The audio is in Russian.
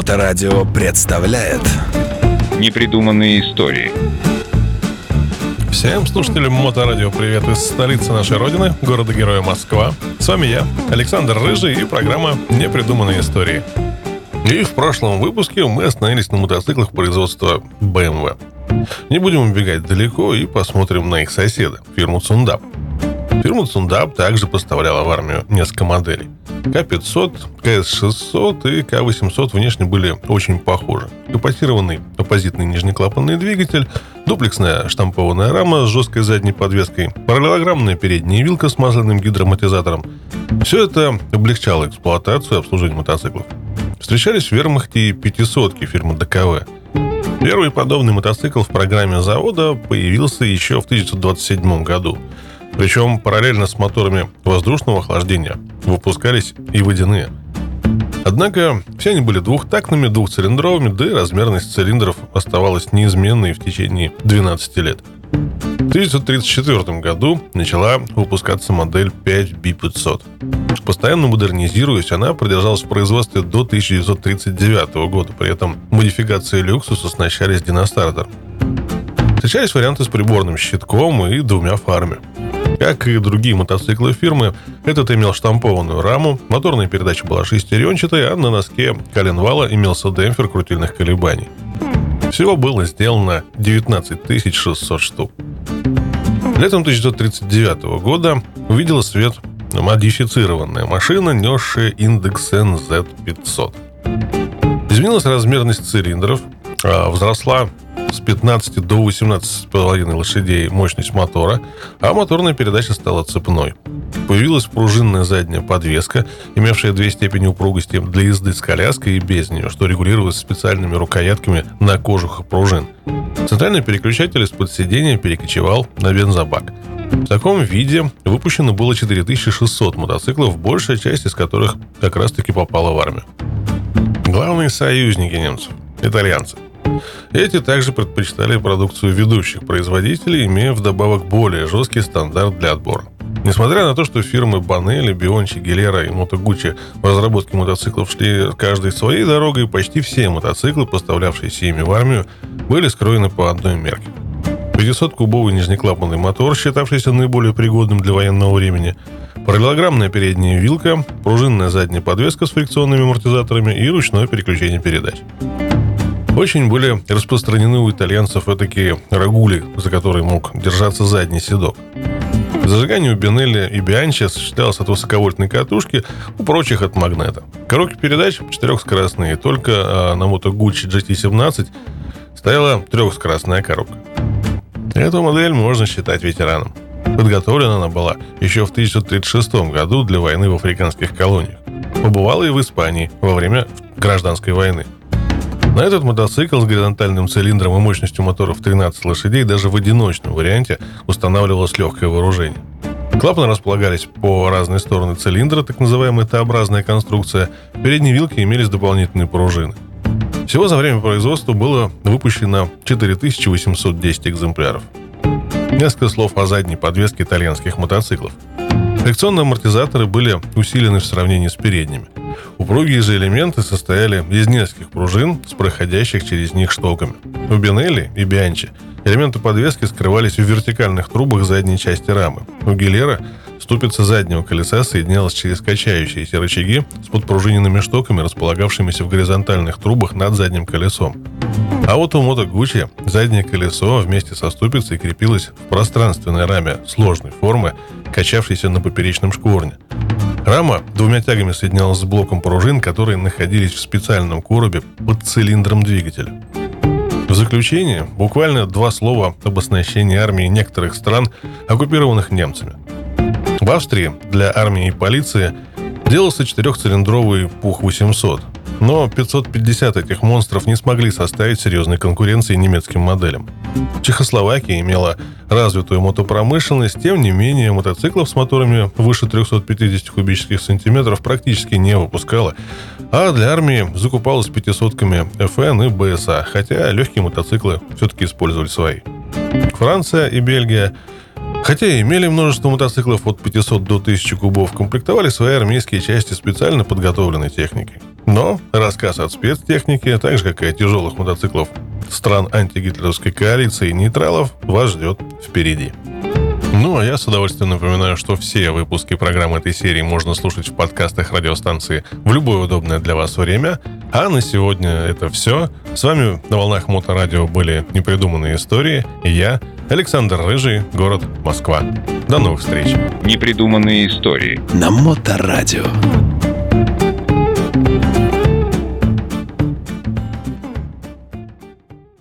Моторадио представляет Непридуманные истории Всем слушателям Моторадио привет из столицы нашей родины, города-героя Москва. С вами я, Александр Рыжий и программа «Непридуманные истории». И в прошлом выпуске мы остановились на мотоциклах производства BMW. Не будем убегать далеко и посмотрим на их соседа, фирму Цундап. Фирма Цундап также поставляла в армию несколько моделей. К-500, КС-600 и К-800 внешне были очень похожи. Капотированный оппозитный нижнеклапанный двигатель, дуплексная штампованная рама с жесткой задней подвеской, параллелограммная передняя вилка с масляным гидроматизатором. Все это облегчало эксплуатацию и обслуживание мотоциклов. Встречались в вермахте и 500 фирмы ДКВ. Первый подобный мотоцикл в программе завода появился еще в 1927 году – причем параллельно с моторами воздушного охлаждения выпускались и водяные. Однако все они были двухтактными, двухцилиндровыми, да и размерность цилиндров оставалась неизменной в течение 12 лет. В 1934 году начала выпускаться модель 5B500. Постоянно модернизируясь, она продержалась в производстве до 1939 года. При этом модификации люксус оснащались диностартером. Встречались варианты с приборным щитком и двумя фарами. Как и другие мотоциклы фирмы, этот имел штампованную раму, моторная передача была шестеренчатой, а на носке коленвала имелся демпфер крутильных колебаний. Всего было сделано 19 600 штук. Летом 1939 года увидела свет модифицированная машина, несшая индекс NZ500. Изменилась размерность цилиндров, а взросла с 15 до 18,5 лошадей мощность мотора, а моторная передача стала цепной. Появилась пружинная задняя подвеска, имевшая две степени упругости для езды с коляской и без нее, что регулировалось специальными рукоятками на кожухах пружин. Центральный переключатель из-под сидения перекочевал на бензобак. В таком виде выпущено было 4600 мотоциклов, большая часть из которых как раз-таки попала в армию. Главные союзники немцев – итальянцы – эти также предпочитали продукцию ведущих производителей, имея вдобавок более жесткий стандарт для отбора. Несмотря на то, что фирмы Банелли, Биончи, Гилера и Мотогуччи в разработке мотоциклов шли каждой своей дорогой, почти все мотоциклы, поставлявшиеся ими в армию, были скроены по одной мерке. 500-кубовый нижнеклапанный мотор, считавшийся наиболее пригодным для военного времени, параллелограммная передняя вилка, пружинная задняя подвеска с фрикционными амортизаторами и ручное переключение передач. Очень были распространены у итальянцев такие рагули, за которые мог держаться задний седок. Зажигание у Бенелли и Бианчи осуществлялось от высоковольтной катушки, у прочих от магнета. Коробки передач четырехскоростные, только а, на Moto Guzzi GT17 стояла трехскоростная коробка. Эту модель можно считать ветераном. Подготовлена она была еще в 1936 году для войны в африканских колониях. Побывала и в Испании во время гражданской войны – на этот мотоцикл с горизонтальным цилиндром и мощностью моторов 13 лошадей даже в одиночном варианте устанавливалось легкое вооружение. Клапаны располагались по разные стороны цилиндра, так называемая Т-образная конструкция. В передней вилке имелись дополнительные пружины. Всего за время производства было выпущено 4810 экземпляров. Несколько слов о задней подвеске итальянских мотоциклов. Фрикционные амортизаторы были усилены в сравнении с передними – Упругие же элементы состояли из нескольких пружин с проходящих через них штоками. У Бенелли и Бианчи элементы подвески скрывались в вертикальных трубах задней части рамы. У Гилера ступица заднего колеса соединялась через качающиеся рычаги с подпружиненными штоками, располагавшимися в горизонтальных трубах над задним колесом. А вот у Мото Гуччи заднее колесо вместе со ступицей крепилось в пространственной раме сложной формы, качавшейся на поперечном шкворне. Рама двумя тягами соединялась с блоком пружин, которые находились в специальном коробе под цилиндром двигателя. В заключение буквально два слова об оснащении армии некоторых стран, оккупированных немцами. В Австрии для армии и полиции делался четырехцилиндровый Пух-800, но 550 этих монстров не смогли составить серьезной конкуренции немецким моделям. Чехословакия имела развитую мотопромышленность, тем не менее мотоциклов с моторами выше 350 кубических сантиметров практически не выпускала, а для армии закупалась 500-ками FN и БСА, хотя легкие мотоциклы все-таки использовали свои. Франция и Бельгия Хотя имели множество мотоциклов от 500 до 1000 кубов, комплектовали свои армейские части специально подготовленной техникой. Но рассказ от спецтехники, так же как и о тяжелых мотоциклов стран антигитлеровской коалиции и нейтралов, вас ждет впереди. Ну, а я с удовольствием напоминаю, что все выпуски программы этой серии можно слушать в подкастах радиостанции в любое удобное для вас время. А на сегодня это все. С вами на волнах Моторадио были непридуманные истории. И я, Александр Рыжий, город Москва. До новых встреч. Непридуманные истории. На Моторадио.